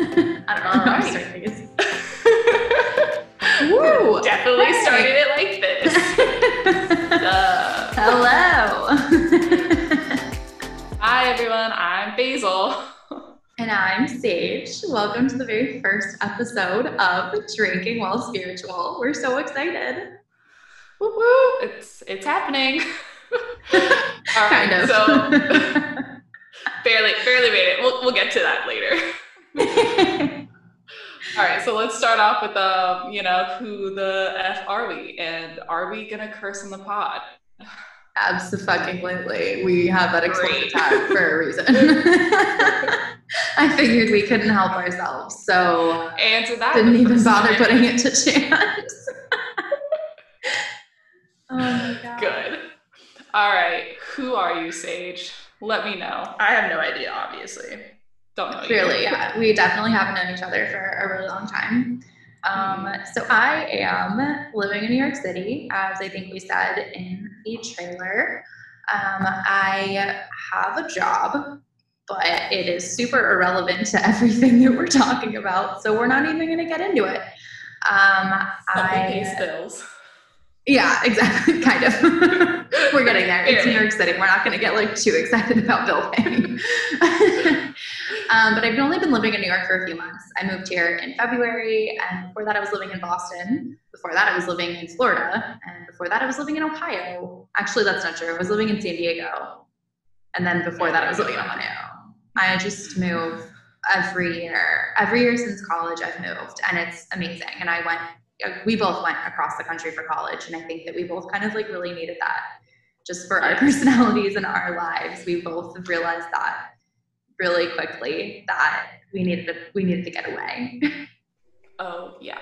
I don't know. All how to right. start these. Woo! Definitely Hey. started it like this. Hello. Hi everyone, I'm Basil. and I'm Sage. Welcome to the very first episode of Drinking While Spiritual. We're so excited. Woo woo! It's it's happening. All right, kind of. So barely barely made it. We'll we'll get to that later. All right, so let's start off with um, you know, who the f are we, and are we gonna curse in the pod? Absolutely. We have that explicit Great. tag for a reason. I figured we couldn't help ourselves, so Answer that. didn't even first bother putting it to chance. oh my god. Good. All right, who are you, Sage? Let me know. I have no idea, obviously. Don't know. you. Clearly, yeah. We definitely haven't known each other for a really long time. Um, so I am living in New York City, as I think we said in the trailer. Um, I have a job, but it is super irrelevant to everything that we're talking about. So we're not even going to get into it. Um, Something I, yeah, exactly. Kind of. We're getting there. It's New. York City. We're not going to get like too excited about bill paying. um, but I've only been living in New York for a few months. I moved here in February, and before that, I was living in Boston. Before that, I was living in Florida, and before that, I was living in Ohio. Actually, that's not true. I was living in San Diego, and then before that, I was living in Ohio. I just move every year. Every year since college, I've moved, and it's amazing. And I went we both went across the country for college and i think that we both kind of like really needed that just for our personalities and our lives we both realized that really quickly that we needed to we needed to get away Oh yeah.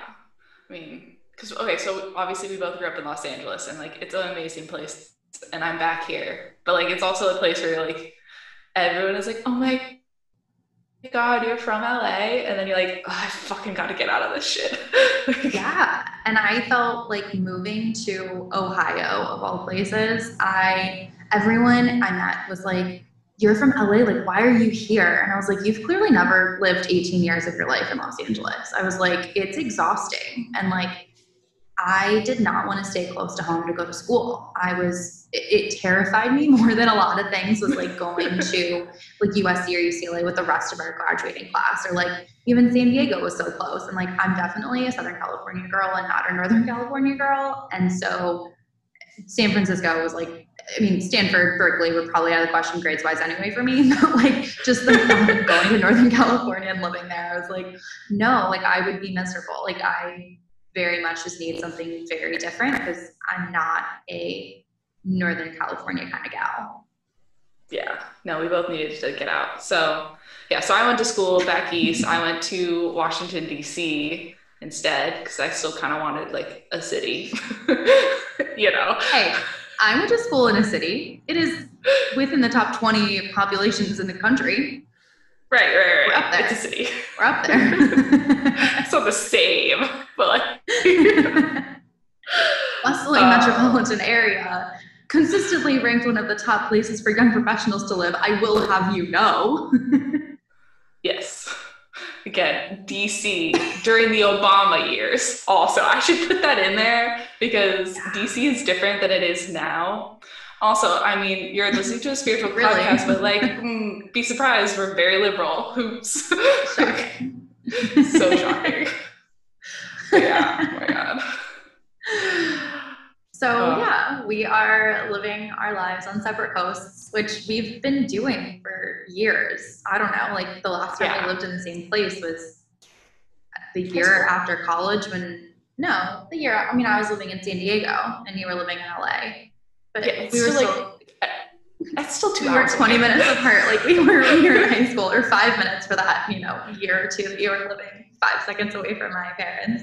I mean, because okay, so obviously we both grew up in Los Angeles, and like it's an amazing place, and I'm back here, but like it's also a place where like everyone is like, oh my god, you're from LA, and then you're like, oh, I fucking got to get out of this shit. yeah and i felt like moving to ohio of all places i everyone i met was like you're from LA, like, why are you here? And I was like, you've clearly never lived 18 years of your life in Los Angeles. I was like, it's exhausting. And like, I did not want to stay close to home to go to school. I was, it, it terrified me more than a lot of things was like going to like USC or UCLA with the rest of our graduating class or like even San Diego was so close. And like, I'm definitely a Southern California girl and not a Northern California girl. And so San Francisco was like, I mean, Stanford, Berkeley were probably out of the question grades wise anyway for me. But like, just the thought of going to Northern California and living there, I was like, no, like I would be miserable. Like I very much just need something very different because I'm not a Northern California kind of gal. yeah, no, we both needed to get out. So yeah, so I went to school back east. I went to Washington D.C. instead because I still kind of wanted like a city, you know. Hey, I went to school in a city. It is within the top 20 populations in the country. Right, right, right. We're up there. It's a city. We're up there. it's not the same, but like bustling Uh, metropolitan area, consistently ranked one of the top places for young professionals to live. I will have you know. yes. Again, DC during the Obama years. Also, I should put that in there because DC is different than it is now. Also, I mean, you're listening to a spiritual Really? podcast, but like, mm, be surprised, we're very liberal. Shocking. so shocking. yeah. Oh my god. So Uh. yeah, we are living our lives on separate coasts, which we've been doing for years. I don't know, like the last time Yeah. we lived in the same place was the year after college when no, the year I mean I was living in San Diego and you were living in LA. But Yeah, we were still, still like, That's still two we were 20 away. minutes apart like we were when we were in high school or five minutes for that you know year or two that you were living five seconds away from my parents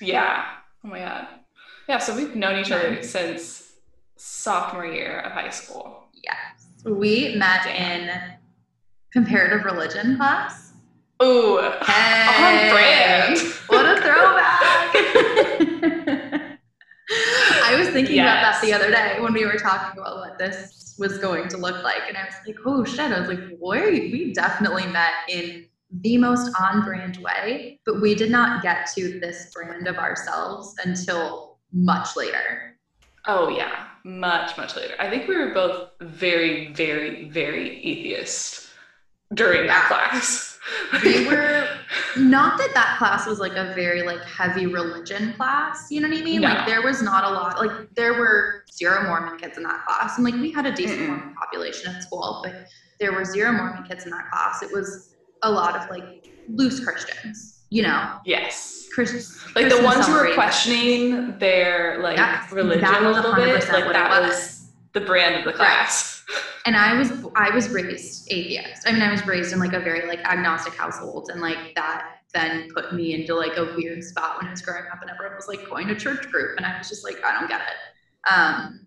Yeah. Oh my god. Yeah, so we've known each other since sophomore year of high school. yes. We met in comparative religion class. Ooh, hey, on brand. what a throwback. I was thinking about that the other day when we were talking about what this was going to look like and i was like oh shit. I was like boy we definitely met in the most on brand way, but we did not get to this brand of ourselves until much later. Oh yeah, much much later. I think we were both very very very atheist during that class. we were not that that class was like a very like heavy religion class you know what i mean No. like there was not a lot like there were zero mormon kids in that class and like we had a decent Mm-mm. mormon population at school but there were zero mormon kids in that class it was a lot of like loose christians you know yes. Christians Like the ones who were questioning their like Yes, religion that a little bit, like that was. was the brand of the class. and i was i was raised atheist i mean i was raised in like a very like agnostic household and like that then put me into like a weird spot when i was growing up and everyone was like going to church group and i was just like i don't get it um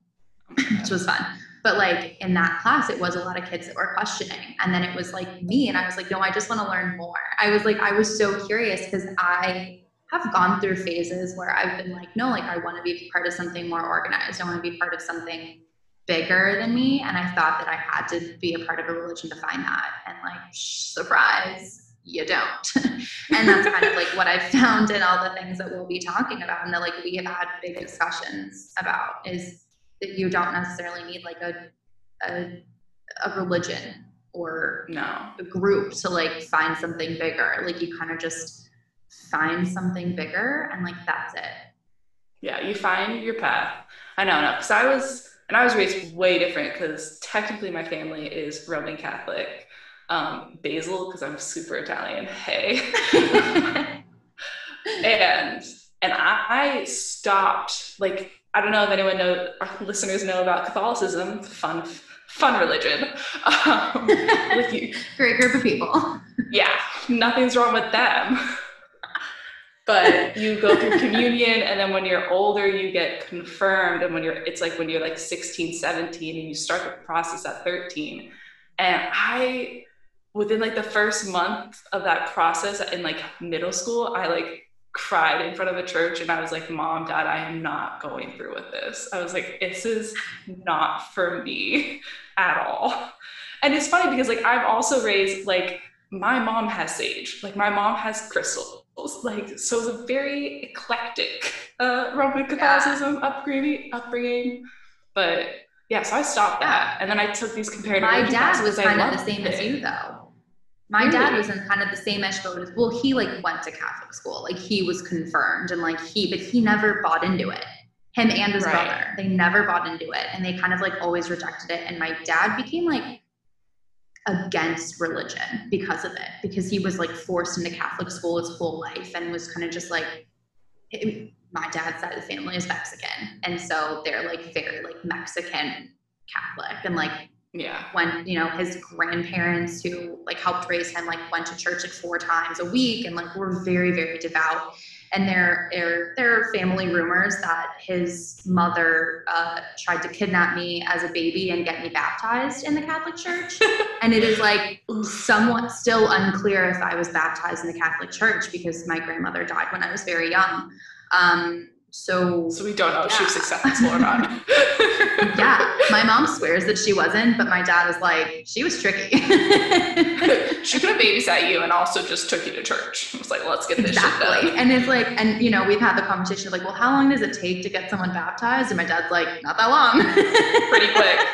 which was fun but like in that class it was a lot of kids that were questioning. And then it was like me and i was like no i just want to learn more. I was like i was so curious because i have gone through phases where i've been like no like i want to be part of something more organized. I want to be part of something bigger than me. And i thought that i had to be a part of a religion to find that. And like surprise you don't. And that's kind of like what i've found in all the things that we'll be talking about and that like we have had big discussions about is that you don't necessarily need like a a, a religion or No. a group to like find something bigger like you kind of just find something bigger and like that's it Yeah, you find your path. I know, no, because I was, and I was raised way different because technically my family is Roman Catholic. Um, Basil, because I'm super Italian. Hey. and and I, I stopped like I don't know if anyone know listeners know about Catholicism, fun fun religion. Um, like you, great group of people yeah, nothing's wrong with them. But you go through communion, and then when you're older, you get confirmed. And when you're, it's like when you're like 16, 17, and you start the process at 13. And I, within like the first month of that process in like middle school, I like cried in front of a church and I was like, Mom, Dad, I am not going through with this. I was like, this is not for me at all. And it's funny because like I'm also raised like my mom has sage, like my mom has crystals, like so it's a very eclectic uh, Roman Catholicism upbringing. Upbringing, but yeah, so I stopped that, and then I took these comparative. my dad was kind of the same as you though my dad was in kind of the same ish boat as well he like went to catholic school. Like he was confirmed and like he but he never bought into it. Him and his Right. brother. They never bought into it and they kind of like always rejected it. And my dad became like against religion because of it because he was like forced into catholic school his whole life and was kind of just like it- my dad's side of the family is mexican. And so they're like very like mexican catholic and like Yeah, when you know his grandparents who like helped raise him like went to church like four times a week and like were very very devout. And there are there are family rumors that his mother uh, tried to kidnap me as a baby and get me baptized in the catholic church. And it is like somewhat still unclear if i was baptized in the catholic church because my grandmother died when i was very young. Um, so so we don't know if she was Yeah. successful or not. yeah, my mom swears that she wasn't, but my dad is like, she was tricky. she could have babysat you and also just took you to church. I was like, let's get this exactly. shit done. And it's like, and you know, we've had the conversation of like, well, how long does it take to get someone baptized? And my dad's like, not that long. Pretty quick.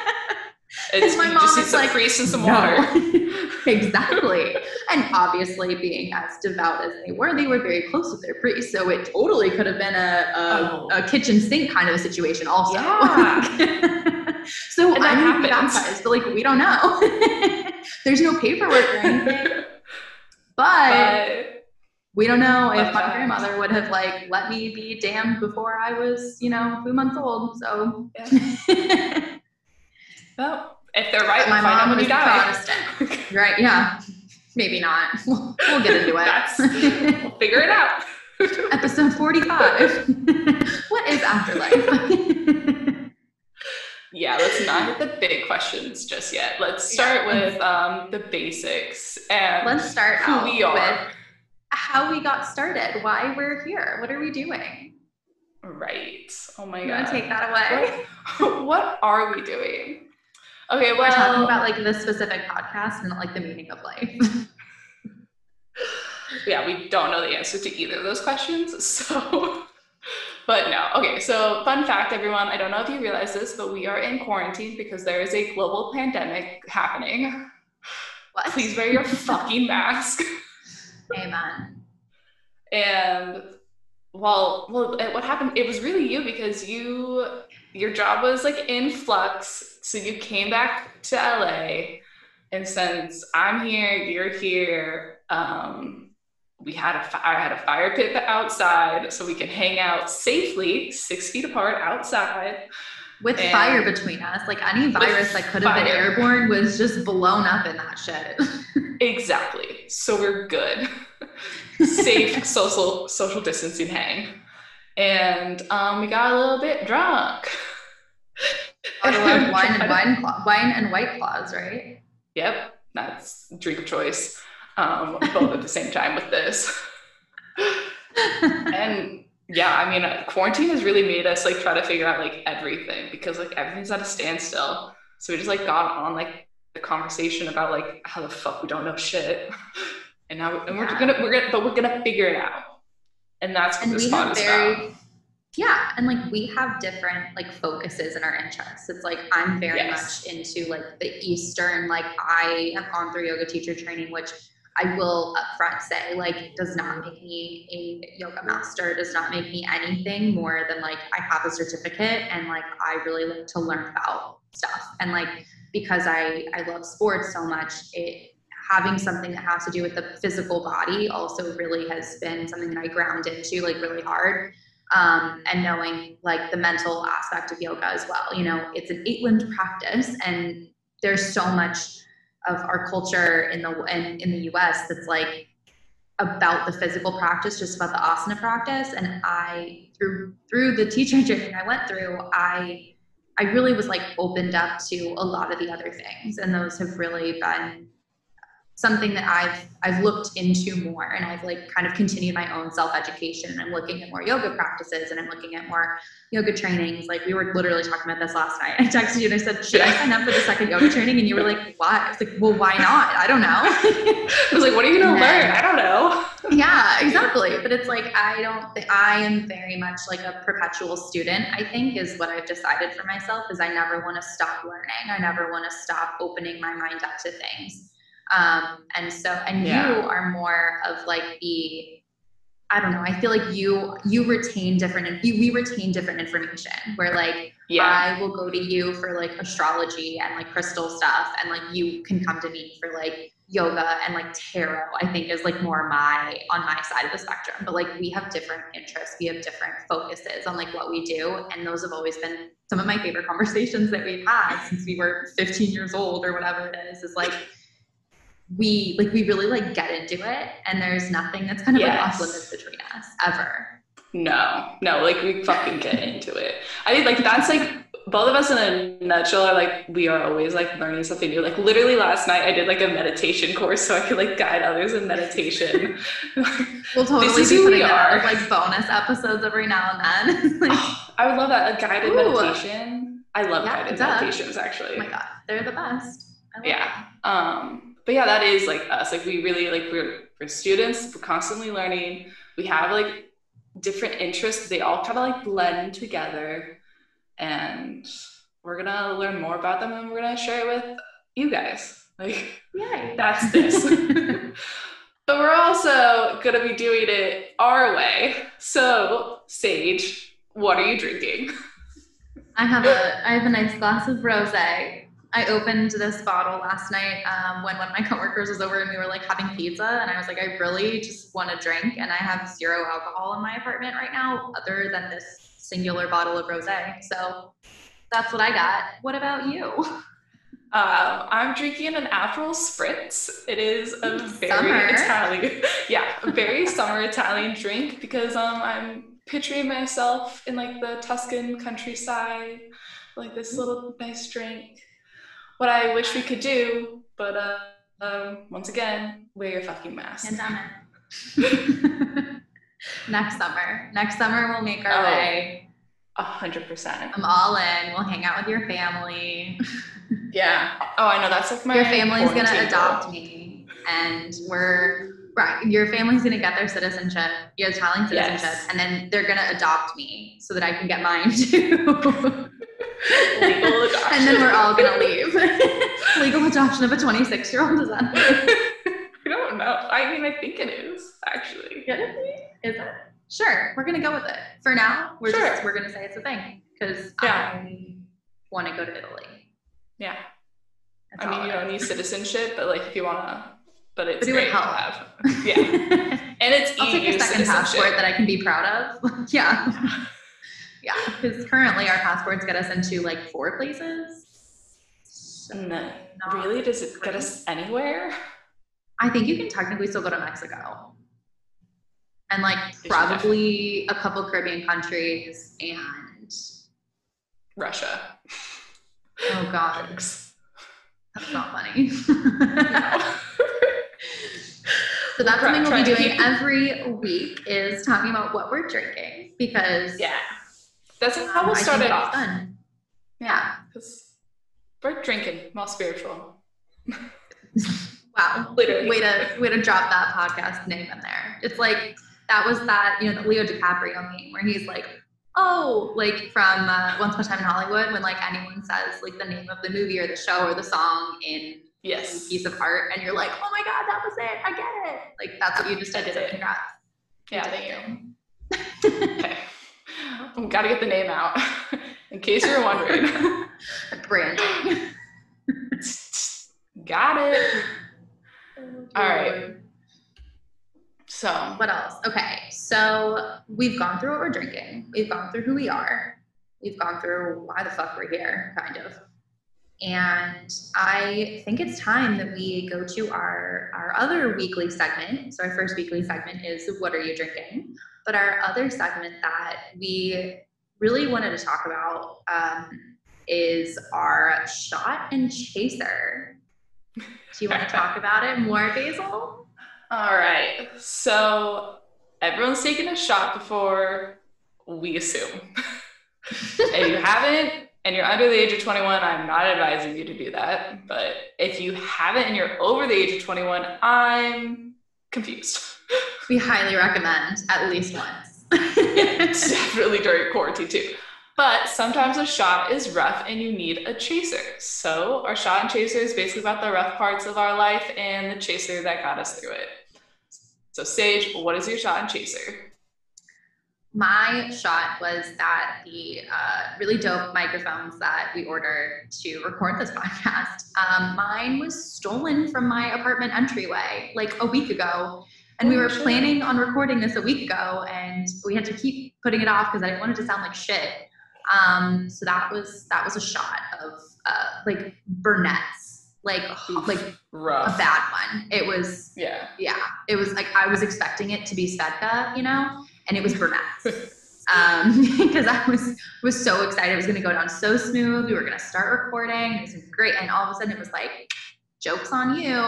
It's my mom just is some like, priest and some No. water. Exactly. And obviously, being as devout as they were, they were very close with their priest. So it totally could have been a, a, Oh. a kitchen sink kind of a situation, also. Yeah. so And that I would be happens. baptized, but like, we don't know. There's no paperwork or anything. But, but we don't know if my grandmother would have like let me be damned before I was, you know, two months old. So well, if they're right, my we'll find out mom when was. Protestant, right? Yeah, maybe not. We'll, we'll get into it. That's we'll figure it out. Episode forty-five. what is afterlife? yeah, let's not hit the big questions just yet. Let's start with um, the basics and Let's start who we are. with how we got started, why we're here, what are we doing? Right. Oh my You god. take that away? What, what are we doing? Okay, well, We're talking about like this specific podcast and not like the meaning of life. yeah, we don't know the answer to either of those questions. So, but no. Okay, so fun fact, everyone. I don't know if you realize this, but we are in quarantine because there is a global pandemic happening. What? Please wear your fucking mask. Amen. And well, well, what happened? It was really you because you, your job was like in flux. So you came back to LA, and since I'm here, you're here. Um, we had a fi- I had a fire pit outside, so we can hang out safely, six feet apart outside. With And- fire between us, like any virus that could have been airborne was just blown up in that shit. Exactly. So we're good. Safe social social distancing hang. And um, we got a little bit drunk. Wine and wine, wine and white claws, right? Yep, that's drink of choice. Um, both at the same time with this. And yeah, I mean, quarantine has really made us like try to figure out like everything because like everything's at a standstill. So we just like got on like the conversation about like how the fuck we don't know shit, and now and we're gonna we're gonna but we're gonna figure it out, and that's what and this we pod have is very about. yeah and like we have different like focuses in our interests it's like i'm very Yes. much into like the eastern like i am on through yoga teacher training which i will upfront say like does not mm-hmm. make me a yoga master does not make me anything more than like i have a certificate and like i really like to learn about stuff and like because i i love sports so much it having something that has to do with the physical body also really has been something that I ground into like really hard. Um, and knowing like the mental aspect of yoga as well. You know, it's an eight limbed practice, and there's so much of our culture in the in, in the US that's like about the physical practice, just about the asana practice. And I through through the teacher training I went through, I I really was like opened up to a lot of the other things, and those have really been something that I've I've looked into more and I've like kind of continued my own self-education and I'm looking at more yoga practices and I'm looking at more yoga trainings. Like we were literally talking about this last night. I texted you and I said, Should I sign up for the second yoga training? And you were like, Why? I was like, Well, why not? I don't know. I was like, what are you gonna then- learn? I don't know. yeah, exactly. But it's like I don't think I am very much like a perpetual student, I think is what I've decided for myself is I never want to stop learning. I never want to stop opening my mind up to things. Um, and so and Yeah. you are more of like the I don't know, I feel like you you retain different you, we retain different information where like Yeah. I will go to you for like astrology and like crystal stuff, and like you can come to me for like yoga and like tarot. I think is like more my on my side of the spectrum. But like we have different interests, we have different focuses on like what we do, and those have always been some of my favorite conversations that we've had since we were 15 years old or whatever it is. Is like we like we really like get into it, and there's nothing that's kind of like Yes. off limits between us ever. No, no, like we fucking get into it. I think like that's like both of us in a nutshell are like we are always like learning something new. Like literally last night I did like a meditation course so I could like guide others in meditation. We'll totally is be who putting we are. as like bonus episodes every now and then. like, Oh, I would love that a guided Ooh. meditation. I love Yeah, guided meditations actually. oh my god, they're the best. I love yeah um but yeah that is like us. Like we really like we're we're students we're constantly learning. We have like different interests. They all kind of like blend together. And we're gonna learn more about them and we're gonna share it with you guys. Like it. Yay. that's this. But we're also gonna be doing it our way. So sage what are you drinking? I have a I have a nice glass of rosé. I opened this bottle last night um, when one of my coworkers was over and we were like having pizza, and I was like, I really just want a drink, and I have zero alcohol in my apartment right now, other than this singular bottle of rosé. So that's what I got. What about you? Um, I'm drinking an Aperol Spritz. It is a very Summer. Italian, yeah, a very summer Italian drink because um, I'm picturing myself in like the Tuscan countryside, like this little nice drink. What I wish we could do, but uh, um, once again, wear your fucking mask. Pandemic. Next summer. Next summer we'll make our Oh. way. A hundred percent. I'm all in. We'll hang out with your family. Yeah. Oh, I know. That's like my your family's gonna goal. adopt me and we're Right. Your family's gonna get their citizenship, your Italian citizenship, Yes. and then they're gonna adopt me so that I can get mine too. Legal adoption. and then we're all gonna leave. Legal adoption of a 26 year old is that I don't know. I mean, I think it is actually. good? Is it? Sure, we're gonna go with it. For now, we're just we're gonna say it's a thing because Yeah. I want to go to Italy. Yeah. That's I mean, you it don't need citizenship, but like if you wanna, but it's But it great to have. Yeah, and it's I'll take a second passport that I can be proud of. yeah. Yeah, because currently our passports get us into like four places. So mm, No, not- really? Does it get us anywhere? I think you can technically still go to Mexico. And like probably a couple Caribbean countries and Russia. oh god, Jokes. that's not funny. No. so that's something we'll be doing every week is talking about what we're drinking because yeah, that's um, how we'll I start it off. Fun. Yeah. Because we're drinking, more spiritual. Wow. Literally. Way to way to drop that podcast name in there. It's like that was that, you know, the Leo DiCaprio meme where he's like, oh, like from uh, Once Upon a Time in Hollywood, when like anyone says like the name of the movie or the show or the song in Yes. piece of art, and you're like, oh my god, that was it, I get it. Like that's what you just did. did So congrats. Yeah, thank you. Got to get the name out in case you're wondering. Branding. got it. All right. So, What else? Okay, so we've gone through what we're drinking. We've gone through who we are. We've gone through why the fuck we're here, kind of. And I think it's time that we go to our our other weekly segment. So our first weekly segment is what are you drinking? But our other segment that we really wanted to talk about um, is our shot and chaser. Do you want to talk about it more, Basil? all right. So, everyone's taken a shot before, we assume. if you haven't and you're under the age of 21, I'm not advising you to do that. But if you haven't and you're over the age of 21, I'm confused. We highly recommend at least once. It's definitely during quarantine too. But sometimes a shot is rough and you need a chaser. So our shot and chaser is basically about the rough parts of our life and the chaser that got us through it. So Sage, what is your shot and chaser? My shot was that the uh, really dope microphones that we ordered to record this podcast, um, mine was stolen from my apartment entryway like a week ago. And we Oh, were planning on recording this a week ago, and we had to keep putting it off because I didn't want it to sound like shit. Um, so that was that was a shot of uh, like Burnett's, like Oof. like a bad one. It was Yeah. yeah, it was like I was expecting it to be Svedka, you know, and it was Burnett's. um, because I was was so excited. It was gonna go down so smooth. We were gonna start recording. It was great, and all of a sudden it was like, "Jokes on you."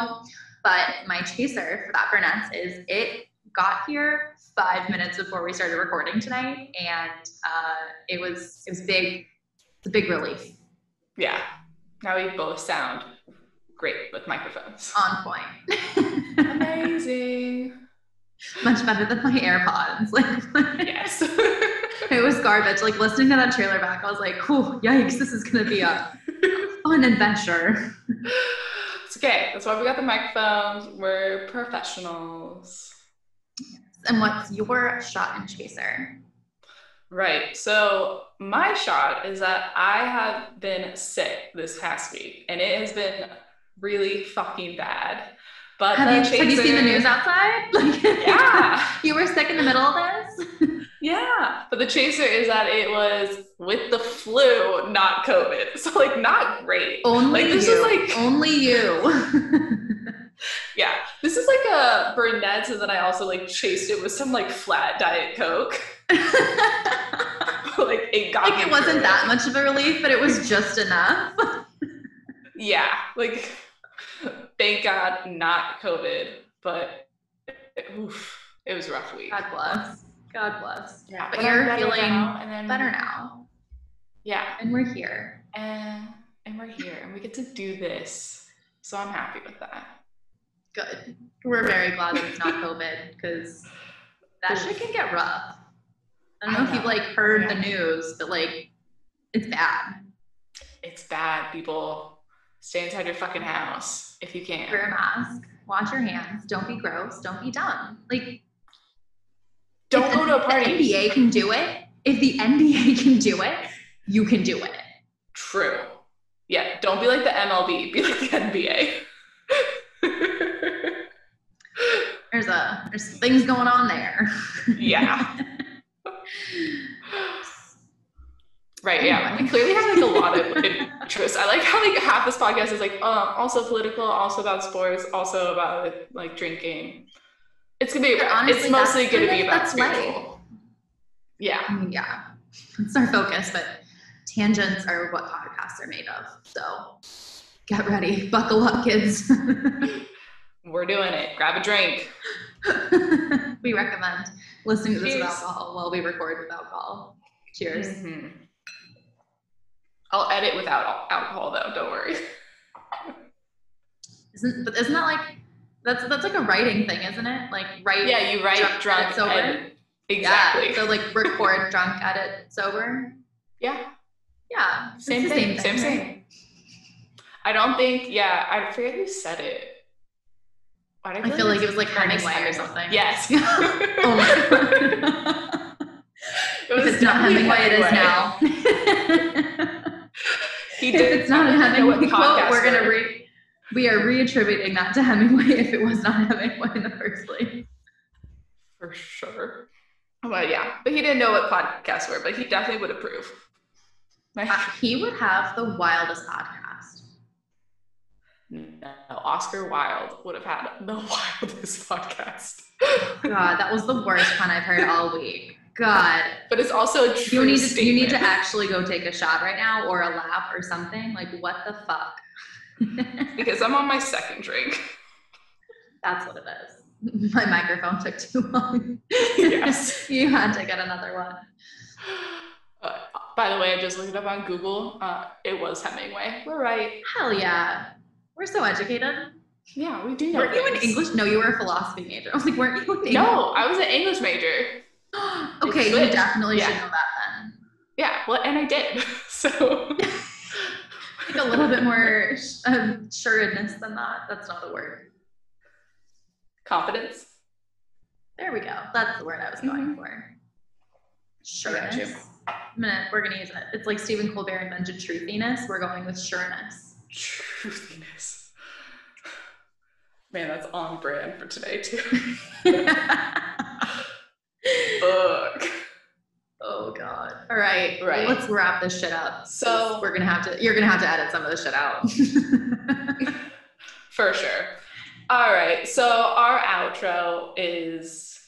But my chaser for that Burnett's is it got here five minutes before we started recording tonight, and uh, it was it was big. It's a big relief. Yeah. Now we both sound great with microphones. On point. Amazing. Much better than my AirPods. Like yes. it was garbage. Like listening to that trailer back, I was like, "Cool, yikes! This is gonna be a fun adventure." It's okay. That's why we got the microphones. We're professionals. And what's your shot and chaser? Right. So my shot is that I have been sick this past week, and it has been really fucking bad. But Have you have you seen the news outside? Like, Yeah. you were sick in the middle of this. Yeah. But the chaser is that it was with the flu, not COVID. So like not great. Only Like, this you. is like- only you. Yeah. This is like a Burnett's, and then I also like chased it with some like flat diet Coke. like it got like it wasn't that much of a relief, but it was just enough. Yeah, like thank God not COVID, but oof, it was a rough week. God bless. God bless. Yeah, but I'm you're better feeling now, and then Better now, Yeah, and we're here. and and we're here, and we get to do this, so I'm happy with that. Good. We're very glad that it's not COVID because that shit can get rough. I don't know, I if you've like heard the news, but like it's bad. It's bad, people. Stay inside your fucking house if you can. Wear a mask, wash your hands, don't be gross, don't be dumb. Like Don't go to a the party. NBA can do it. If the NBA can do it, you can do it. True. Yeah, don't be like the MLB, be like the NBA. There's a there's things going on there. yeah. Right, yeah. We clearly have like a lot of interests. I like how like half this podcast is like um also political, also about sports, also about like drinking. It's gonna be honestly, it's mostly gonna be about that's life. Yeah. I mean, yeah, it's our focus, but tangents are what podcasts are made of. So get ready, buckle up, kids. We're doing it. Grab a drink. we recommend listening to this with alcohol while we record with alcohol. Cheers. Mhm. I'll edit without alcohol though, don't worry. Isn't but isn't that like that's that's like a writing thing, isn't it? Like write Yeah, you write Drunk, drunk, edit sober? edit. Exactly. Yeah, so like record drunk, edit sober. yeah. Yeah, Same thing. Same right? thing. I don't think. Yeah, I forget who said it. Why did I feel like it was like Hemingway or something. Yes. oh my god. It was if it's not definitely Hemingway, it is now. He if it's not a not know what Hemingway quote, we're gonna re we are reattributing that to Hemingway if it was not Hemingway in the first place. for sure. But yeah, but he didn't know what podcasts were, but he definitely would approve. Uh, he would have the wildest podcast. no, Oscar Wilde would have had the wildest podcast. God, that was the worst pun I've heard all week. God. But it's also a true You need to statement. you need to actually go take a shot right now or a lap or something. Like what the fuck? because I'm on my second drink. That's what it is. My microphone took too long. Yes. you had to get another one. Uh, by the way, I just looked it up on Google. Uh, it was Hemingway. We're right. Hell yeah. We're so educated. Yeah, we do know. Weren't you in things. English? No, you were a philosophy major. I was like, weren't you in English? No, I was an English major. okay, you switched. definitely should know that then. Yeah, well, and I did. So Like a little bit more um, sureness than that. That's not a word. confidence. There we go. That's the word I was going Mhm. for. Sureness. you. I'm gonna, we're gonna use it. It's like Stephen Colbert invented truthiness. We're going with sureness. Truthiness. Man, that's on brand for today too. Fuck. oh god. All right. Right. Let's wrap this shit up. So- we're gonna have to. You're gonna have to edit some of this shit out. For sure. All right. So our outro is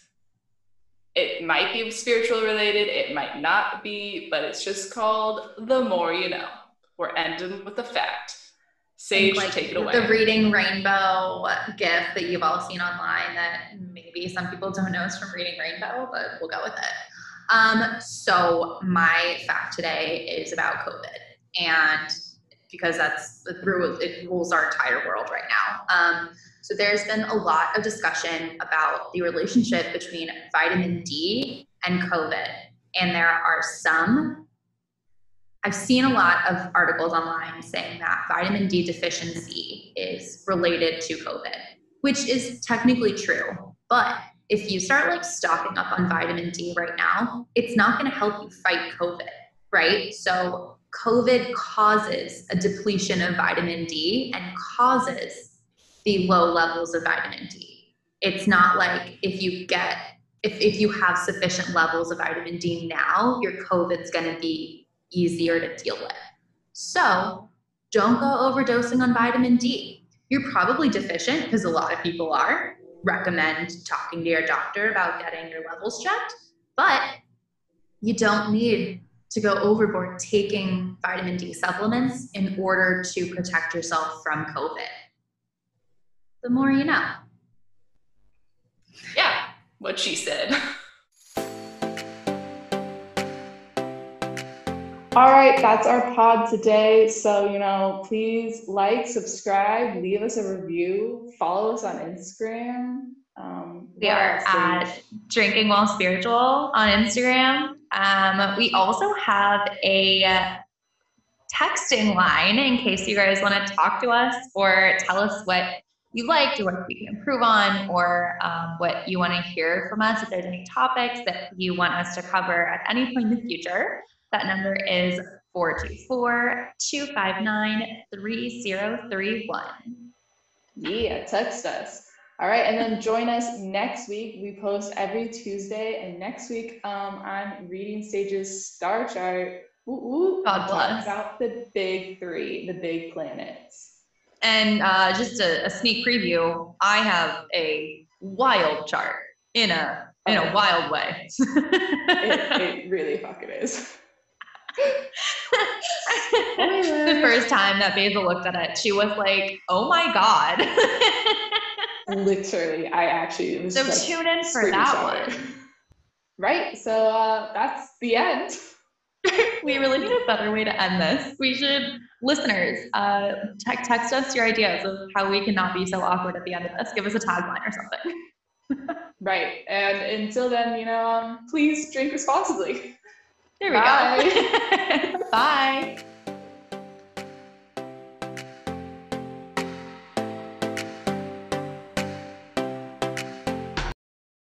it might be spiritual related, it might not be, but it's just called The More You Know. We're ending with a fact. Sage, Like, take it away. The reading rainbow gif that you've all seen online that maybe some people don't know is from reading rainbow, but we'll go with it. Um, so my fact today is about COVID, and because that's it rules, it rules our entire world right now. Um, so there's been a lot of discussion about the relationship between vitamin D and COVID, and there are some I've seen a lot of articles online saying that vitamin D deficiency is related to COVID, which is technically true. But if you start like stocking up on vitamin D right now, it's not going to help you fight COVID, right? So COVID causes a depletion of vitamin D and causes the low levels of vitamin D. It's not like if you get if, if you have sufficient levels of vitamin D now, your COVID's going to be easier to deal with. So don't go overdosing on vitamin D. You're probably deficient because a lot of people are. Recommend talking to your doctor about getting your levels checked, but you don't need to go overboard taking vitamin D supplements in order to protect yourself from COVID. The more you know. yeah, what she said. All right, that's our pod today. So, you know, please like, subscribe, leave us a review, follow us on Instagram. Um, we are at Drinking While Spiritual on Instagram. Um, we also have a texting line in case you guys want to talk to us or tell us what you liked or what we can improve on or um, what you want to hear from us if there's any topics that you want us to cover at any point in the future that number is 424-259-3031 yeah text us all right and then join us next week we post every tuesday and next week um, i'm reading Sage's star chart ooh, ooh, God bless. about the big three the big planets and uh, just a, a, sneak preview, I have a wild chart in a in a wild way. it, it really fucking is. The first time that Basil looked at it, she was like, "Oh my god!" Literally, I actually so like, tune in for that one. Right. So uh, that's the end. we really need a better way to end this. We should, listeners, uh, te- text us your ideas of how we can not be so awkward at the end of this. Give us a tagline or something. right. And until then, you know, um, please drink responsibly. There we Bye. go. Bye.